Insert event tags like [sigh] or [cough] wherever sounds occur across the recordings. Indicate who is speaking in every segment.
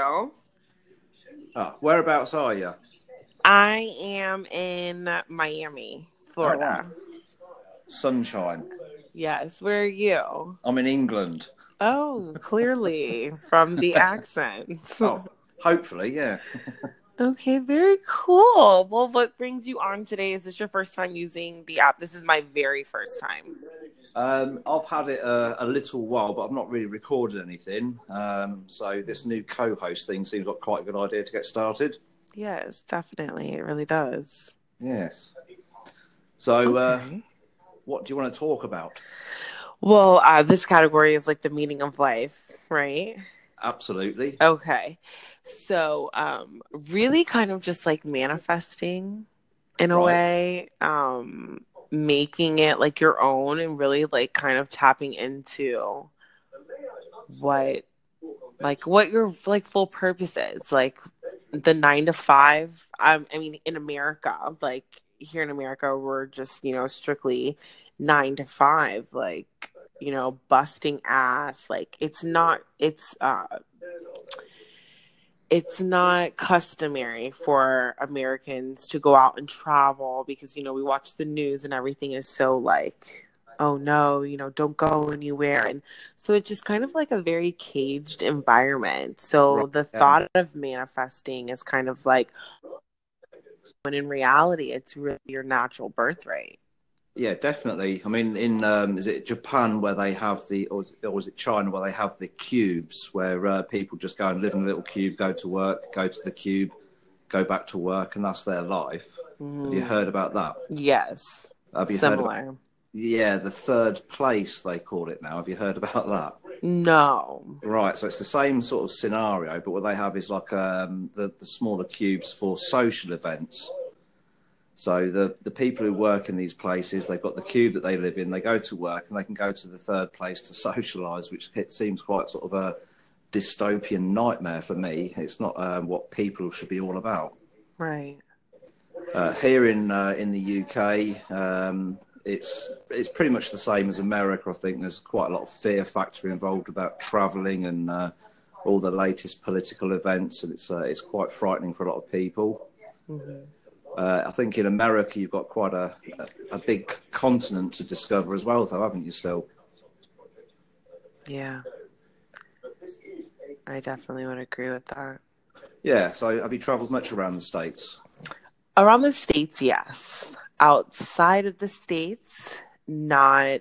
Speaker 1: Oh,
Speaker 2: whereabouts are you?
Speaker 1: I am in Miami, Florida.
Speaker 2: Sunshine.
Speaker 1: Yes, where are you?
Speaker 2: I'm in England.
Speaker 1: Oh, clearly from the [laughs] accent.
Speaker 2: Oh, hopefully, yeah. [laughs]
Speaker 1: Okay, very cool. Well, what brings you on today? Is this your first time using the app? This is my very first time.
Speaker 2: Um, I've had it a, a little while, but I've not really recorded anything. Um, so this new co-host thing seems like quite a good idea to get started.
Speaker 1: Yes, definitely. It really does.
Speaker 2: Yes. So, uh, what do you want to talk about?
Speaker 1: Well, uh, this category is like the meaning of life, right?
Speaker 2: Absolutely.
Speaker 1: Okay. So, um, really kind of just like manifesting in a
Speaker 2: Right.
Speaker 1: way, um, making it like your own and really like kind of tapping into what like what your like full purpose is. Like the nine to five. Um, I mean, in America, like here in America, we're just, you know, strictly nine to five, like, you know, busting ass. Like it's not it's uh it's not customary for Americans to go out and travel because you know we watch the news and everything is so like oh no you know don't go anywhere. And so it's just kind of like a very caged environment. So
Speaker 2: Right,
Speaker 1: the thought of manifesting is kind of like when in reality it's really your natural birthright
Speaker 2: Yeah, definitely. I mean, in um, is it Japan where they have the, or is, or is it China where they have the cubes, where uh, people just go and live in a little cube, go to work, go to the cube, go back to work, and that's their life. Have you heard about that?
Speaker 1: yes
Speaker 2: Have you heard? About,
Speaker 1: similar
Speaker 2: yeah, the third place they call it now. Have you heard about that?
Speaker 1: no
Speaker 2: Right, so it's the same sort of scenario, but what they have is like um, the the smaller cubes for social events. So the the people who work in these places, they've got the cube that they live in. They go to work and they can go to the third place to [laughs] socialise, which seems quite sort of a dystopian nightmare for me. It's not um, what people should be all about.
Speaker 1: right
Speaker 2: Uh, here in uh, in the UK, um, it's it's pretty much the same as America. I think there's quite a lot of fear factor involved about travelling and uh, all the latest political events, and it's uh, it's quite frightening for a lot of people. Uh, I think in America you've got quite a, a big continent to discover as well, though, haven't you? Still,
Speaker 1: yeah i definitely would agree with that
Speaker 2: yeah. So have you travelled much around the states?
Speaker 1: Around the states, yes. Outside of the states, not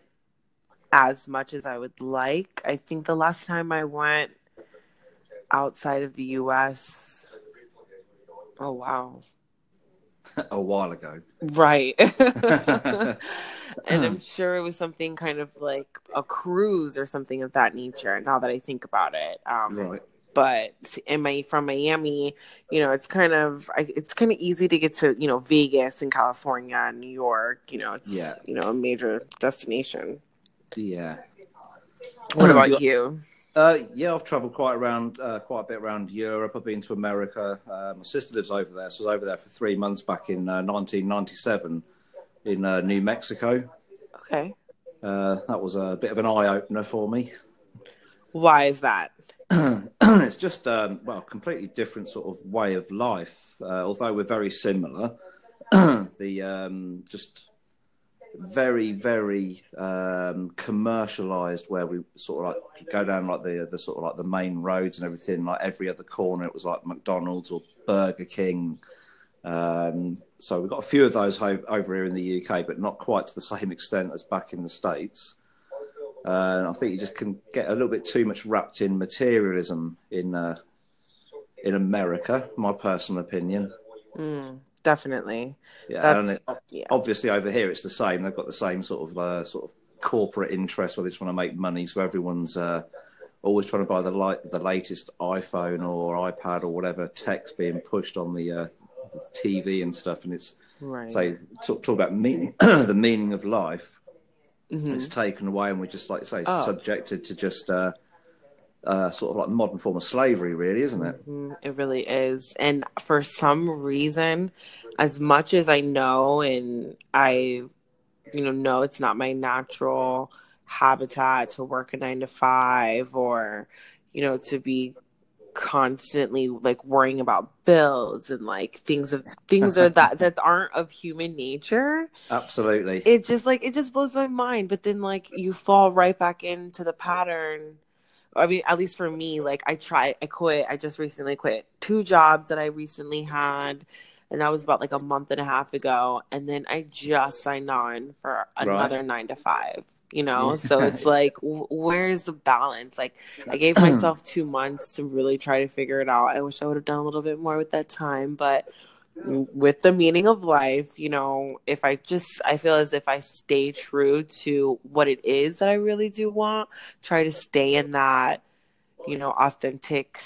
Speaker 1: as much as I would like. I think the last time I went outside of the US, oh wow. [laughs]
Speaker 2: a while ago.
Speaker 1: Right. [laughs] [laughs] and I'm sure it was something kind of like a cruise or something of that nature now that I think about it. Um
Speaker 2: Right.
Speaker 1: but in my from Miami, you know, it's kind of I, it's kind of easy to get to you know Vegas and California and New York. You know, it's
Speaker 2: Yeah.
Speaker 1: you know a major destination.
Speaker 2: Yeah.
Speaker 1: What [clears throat] about
Speaker 2: you? Uh, yeah, I've travelled quite around, uh, quite a bit around Europe. I've been to America. Uh, my sister lives over there, so I was over there for three months back in uh, 1997 in uh, New Mexico.
Speaker 1: Okay,
Speaker 2: Uh, that was a bit of an eye opener for me.
Speaker 1: why is that? [clears throat]
Speaker 2: it's just um, well, completely different sort of way of life. Uh, although we're very similar, [clears throat] the um, just very very um, commercialized where we sort of like go down like the the sort of like the main roads and everything. Like every other corner, it was like McDonald's or Burger King. Um, so we've got a few of those ho- over here in the UK, but not quite to the [laughs] same extent as back in the states. Uh, I think you just can get a little bit too much wrapped in materialism in uh, in America. My personal opinion.
Speaker 1: Mm, definitely.
Speaker 2: Yeah, and it,
Speaker 1: yeah.
Speaker 2: obviously over here it's the same. They've got the same sort of uh, sort of corporate interest where they just want to make money. So everyone's uh, always trying to buy the light, the latest iPhone or iPad or whatever tech's being pushed on the, uh, the TV and stuff. And it's
Speaker 1: Right.
Speaker 2: so talk, talk about meaning, [clears throat] the meaning of life.
Speaker 1: Mhm.
Speaker 2: It's taken away, and we're just like say,
Speaker 1: Oh.
Speaker 2: subjected to just uh, sort of like modern form of slavery, really, isn't it?
Speaker 1: Mhm, It really is. And for some reason, as much as I know and I, you know, know it's not my natural habitat to work a nine to five or, you know, to be constantly like worrying about bills and like things of things are that [laughs] that aren't of human nature
Speaker 2: Absolutely.
Speaker 1: it just like it just blows my mind but then like you fall right back into the pattern i mean at least for me like i try i quit i just recently quit two jobs that i recently had and that was about like a month and a half ago and then i just signed on for another nine to five you know? So it's [laughs] like w- where's the balance? Like i gave myself two months to really try to figure it out. I wish i would have done a little bit more with that time but with the meaning of life you know if i just i feel as if i stay true to what it is that i really do want try to stay in that you know authentic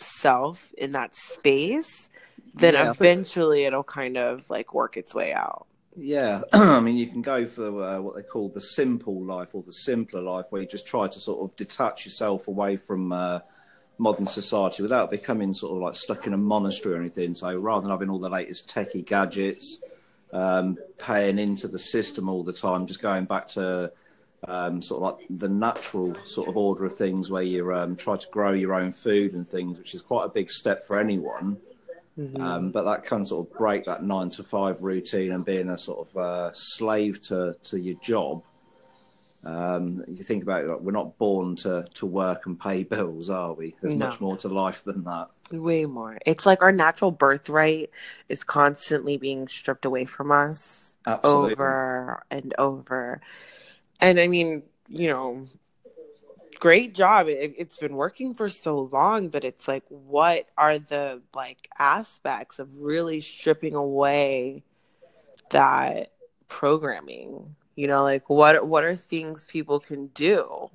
Speaker 1: self in that space then
Speaker 2: Yeah,
Speaker 1: eventually it'll kind of like work its way out.
Speaker 2: Yeah, [clears throat] I mean, you can go for uh, what they call the simple life or the simpler life, where you just try to sort of detach yourself away from uh, modern society without becoming sort of like stuck in a monastery or anything. So rather than having all the latest techie gadgets, um, paying into the system all the time, just going back to um, sort of like the natural sort of order of things, where you um, try to grow your own food and things, which is quite a big step for anyone. Um, but that can sort of break that nine to five routine and being a sort of uh, slave to, to your job. Um, you think about it, like, we're not born to, to work and pay bills, are we? There's
Speaker 1: No.
Speaker 2: much more to life than that.
Speaker 1: Way more. It's like our natural birthright is constantly being stripped away from us
Speaker 2: Absolutely.
Speaker 1: over and over. And I mean, you know, great job. It, it's been working for so long, but it's like, what are the like aspects of really stripping away that programming? You know, like what what are things people can do?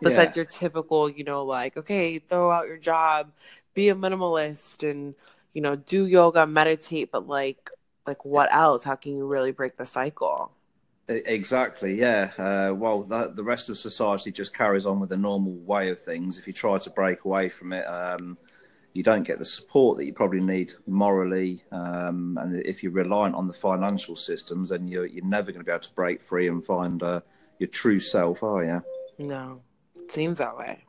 Speaker 1: besides your typical, you know, like, okay, throw out your job, be a minimalist and, you know, do yoga, meditate, but like like what else? How can you really break the cycle?
Speaker 2: Exactly, yeah. Uh, well, that, the rest of society just carries on with the normal way of things. If you try to break away from it, um, you don't get the support that you probably need morally. Um, and if you're reliant on the financial systems, then you're, you're never going to be able to break free and find uh, your true self, are you?
Speaker 1: No. Seems that way.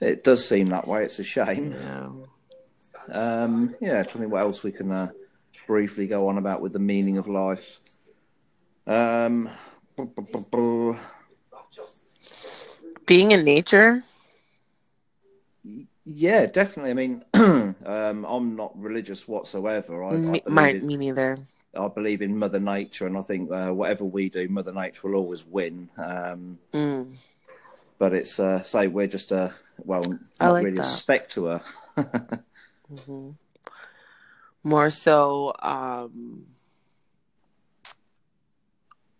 Speaker 2: It does seem that way. It's a shame.
Speaker 1: No.
Speaker 2: Um, yeah, trying to think what else we can uh, briefly go on about with the meaning of life. Um,
Speaker 1: Being in nature?
Speaker 2: Yeah, definitely. I mean, [clears throat] um, I'm not religious whatsoever. I, I,
Speaker 1: Me,
Speaker 2: believe
Speaker 1: my,
Speaker 2: in,
Speaker 1: me neither.
Speaker 2: I believe in Mother Nature, and I think uh, whatever we do, Mother Nature will always win. Um,
Speaker 1: Mm.
Speaker 2: but it's uh, say we're just a well, not
Speaker 1: I like
Speaker 2: really a
Speaker 1: that.
Speaker 2: speck to her.
Speaker 1: hmm More so, um,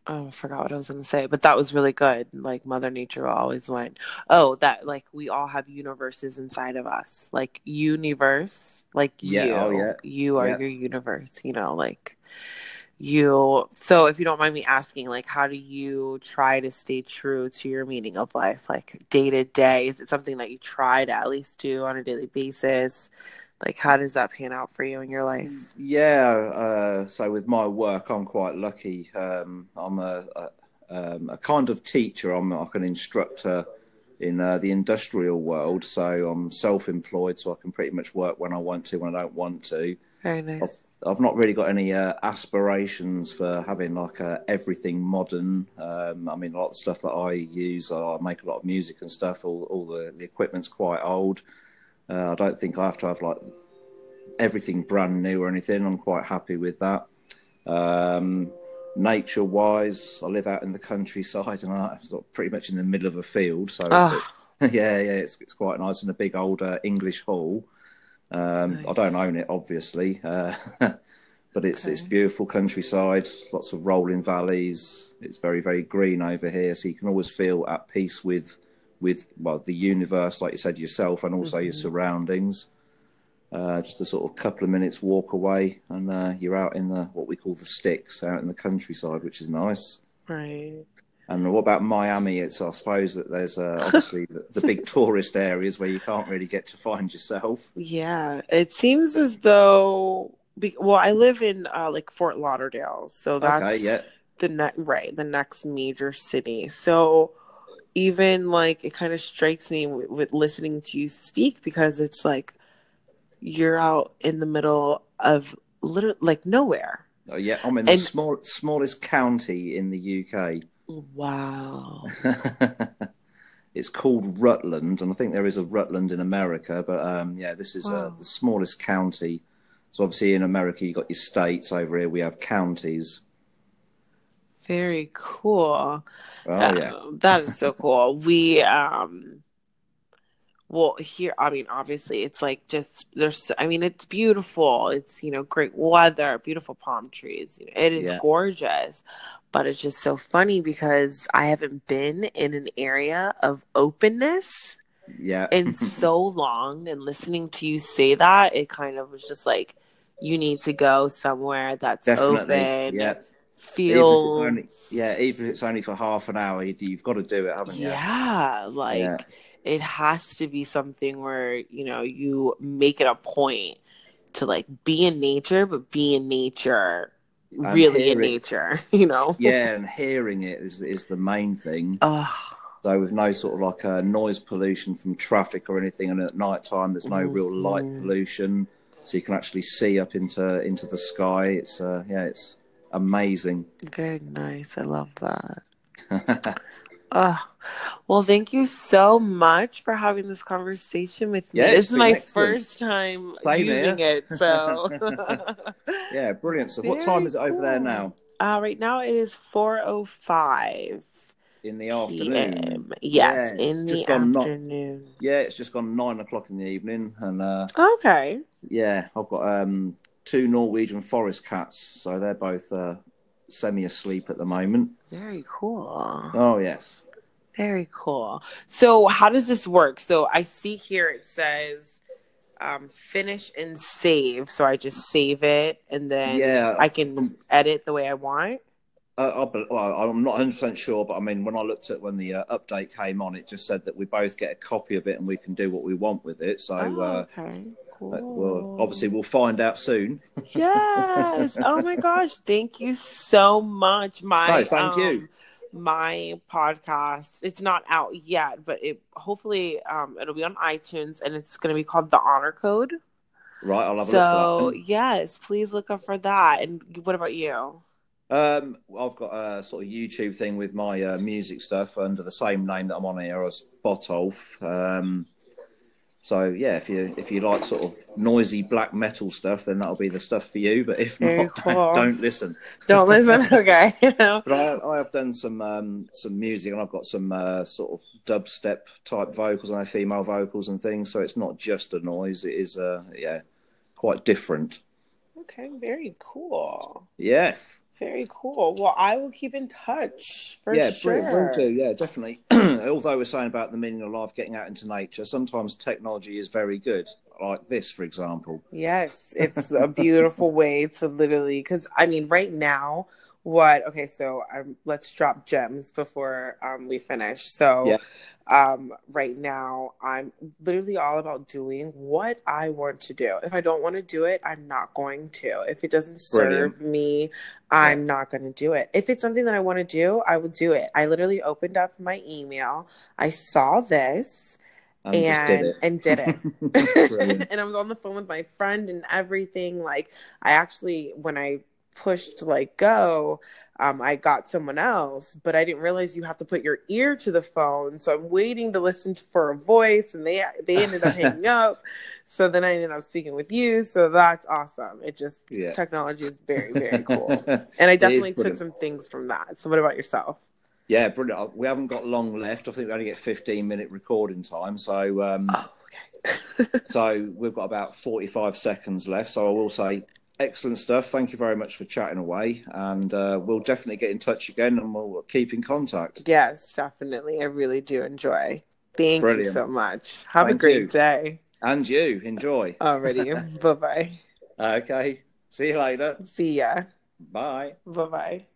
Speaker 1: oh, I forgot what I was going to say, but that was really good. Like Mother Nature always went, Oh, that like we all have universes inside of us, like universe, like
Speaker 2: Yeah,
Speaker 1: you,
Speaker 2: oh, yeah.
Speaker 1: you are
Speaker 2: Yeah.
Speaker 1: your universe. You know, like you. So, if you don't mind me asking, like, how do you try to stay true to your meaning of life, like day to day? Is it something that you try to at least do on a daily basis? Like, how does that pan out for you in your life?
Speaker 2: Yeah, uh, so with my work, I'm quite lucky. Um, I'm a, a, um, a kind of teacher. I'm like an instructor in uh, the industrial world. So I'm self-employed, so I can pretty much work when I want to, when I don't want to.
Speaker 1: Very nice.
Speaker 2: I've not really got any uh, aspirations for having like uh, everything modern. Um, I mean, a lot of stuff that I use, I make a lot of music and stuff. All, all the, the equipment's quite old. Uh, I don't think I have to have like everything brand new or anything. I'm quite happy with that. Um, nature wise, I live out in the countryside and I'm sort of pretty much in the middle of a field. So it's, [laughs] yeah, yeah, it's, it's quite nice in a big old uh, English hall. Um, I don't own it, obviously, uh, [laughs] but it's it's beautiful countryside, lots of rolling valleys. It's very very green over here, so you can always feel at peace with with well the universe, like you said yourself, and also your
Speaker 1: Mhm.
Speaker 2: surroundings. Uh, just a sort of couple of minutes walk away, and uh, you're out in the what we call the sticks, out in the countryside, which is nice.
Speaker 1: Right.
Speaker 2: And what about Miami? It's I suppose that there's uh, [laughs] obviously the, the big tourist areas where you can't really get to find yourself.
Speaker 1: Yeah. It seems as though, be, well, I live in uh, like Fort Lauderdale, so
Speaker 2: Okay,
Speaker 1: that's
Speaker 2: yeah,
Speaker 1: the next right, the next major city. So even like it kind of strikes me with, with listening to you speak because it's like you're out in the middle of literally like nowhere.
Speaker 2: Oh, yeah, I'm in the small, smallest county in the UK.
Speaker 1: Wow. [laughs]
Speaker 2: it's called Rutland, and I think there is a Rutland in America. But um, yeah, this is uh, the smallest county. So obviously in America you have got your states. Over here we have counties.
Speaker 1: Very cool.
Speaker 2: Oh yeah,
Speaker 1: that is so cool. We um well here I mean obviously it's like just there's I mean it's beautiful. It's you know great weather, beautiful palm trees. It is
Speaker 2: Yeah.
Speaker 1: gorgeous. But it's just so funny because I haven't been in an area of openness
Speaker 2: yeah.
Speaker 1: in [laughs] so long and listening to you say that it kind of was just like you need to go somewhere that's
Speaker 2: Definitely.
Speaker 1: open.
Speaker 2: Yeah.
Speaker 1: Feel
Speaker 2: Even if it's only, yeah, even if it's only for half an hour, you, you've got to do it, haven't you?
Speaker 1: Yeah, like
Speaker 2: Yeah.
Speaker 1: it has to be something where, you know, you make it a point to like be in nature, but be in nature,
Speaker 2: And
Speaker 1: really in nature, [laughs] you know?
Speaker 2: Yeah, and hearing it is is the main thing.
Speaker 1: Oh,
Speaker 2: So with no sort of like uh, noise pollution from traffic or anything, and at night time there's no real light
Speaker 1: Mhm.
Speaker 2: pollution, so you can actually see up into into the sky. It's uh, yeah, it's amazing.
Speaker 1: very nice. I love that. [laughs] Oh, well, thank you so much for having this conversation with me.
Speaker 2: Yeah,
Speaker 1: this is my first time
Speaker 2: Same
Speaker 1: using
Speaker 2: here.
Speaker 1: it, [laughs] so. [laughs]
Speaker 2: yeah, brilliant. So what time is it over there now?
Speaker 1: Uh, right now it is 4.05
Speaker 2: In the afternoon.
Speaker 1: Yes,
Speaker 2: Yeah,
Speaker 1: in the
Speaker 2: gone not-
Speaker 1: afternoon.
Speaker 2: Yeah, it's just gone nine o'clock in the evening, and uh,
Speaker 1: Okay.
Speaker 2: yeah, I've got um, two Norwegian forest cats, so they're both uh, semi asleep at the moment.
Speaker 1: Very cool.
Speaker 2: Oh yes.
Speaker 1: Very cool. So, how does this work? So, I see here it says um, finish and save. So, I just save it and then
Speaker 2: Yeah,
Speaker 1: I can edit the way I want.
Speaker 2: Uh, I, well, I'm not 100 percent sure, but I mean, when I looked at when the uh, update came on, it just said that we both get a copy of it and we can do what we want with it. So,
Speaker 1: oh,
Speaker 2: uh,
Speaker 1: okay. Cool.
Speaker 2: uh, well, obviously, we'll find out soon.
Speaker 1: yes. [laughs] Oh my gosh. Thank you so much. My
Speaker 2: No, thank
Speaker 1: um,
Speaker 2: you.
Speaker 1: My podcast. It's not out yet, but it hopefully um it'll be on iTunes and it's gonna be called The Honor Code.
Speaker 2: Right, I'll have a
Speaker 1: So yes, please look up for that. And what about you?
Speaker 2: Um, I've got a sort of YouTube thing with my uh, music stuff under the same name that I'm on here as Botolf. Um, so yeah, if you if you like sort of noisy black metal stuff, then that'll be the stuff for you. But if
Speaker 1: Very
Speaker 2: not,
Speaker 1: cool. [laughs]
Speaker 2: don't, don't listen.
Speaker 1: Don't listen. [laughs] Okay. [laughs]
Speaker 2: But I, I have done some um, some music, and I've got some uh, sort of dubstep type vocals, and female vocals and things. So it's not just a noise; it is, uh, yeah, quite different.
Speaker 1: okay. Very cool.
Speaker 2: Yes,
Speaker 1: Very cool. Well, I will keep in touch for
Speaker 2: yeah,
Speaker 1: sure.
Speaker 2: brilliant. Will do. Yeah, definitely. [clears throat] Although we're saying about the meaning of life, getting out into nature, sometimes technology is very good, like this, for example.
Speaker 1: Yes, it's a beautiful way to literally because I mean, right now, what? Okay, so um, let's drop gems before um, we finish. So,
Speaker 2: Yeah.
Speaker 1: um, right now, I'm literally all about doing what I want to do. If I don't want to do it, I'm not going to. If it doesn't serve me, I'm not going to do it. If it's something that I want to do, I will do it. I literally opened up my email. I saw this
Speaker 2: And, did
Speaker 1: and did it. [laughs] [laughs] And I was on the phone with my friend and everything. Like I actually when I pushed like go, um, I got someone else, but I didn't realize you have to put your ear to the phone. So I'm waiting to listen to, for a voice, and they they ended up hanging [laughs] up. So then I ended up speaking with you. So that's awesome. It just
Speaker 2: Yeah.
Speaker 1: technology is very very cool, [laughs] and I definitely took some things from that. So what about yourself?
Speaker 2: yeah, brilliant. We haven't got long left. I think we only get 15 minute recording time. So, um,
Speaker 1: Oh, okay. [laughs]
Speaker 2: So we've got about 45 seconds left. So I will say, excellent stuff. Thank you very much for chatting away. And uh, we'll definitely get in touch again and we'll keep in contact.
Speaker 1: yes, definitely. I really do enjoy. Thank you so much. Have a great
Speaker 2: you.
Speaker 1: day.
Speaker 2: And you, enjoy. [laughs]
Speaker 1: Alrighty. [laughs] bye bye.
Speaker 2: Okay. See you later.
Speaker 1: See ya.
Speaker 2: Bye.
Speaker 1: Bye bye.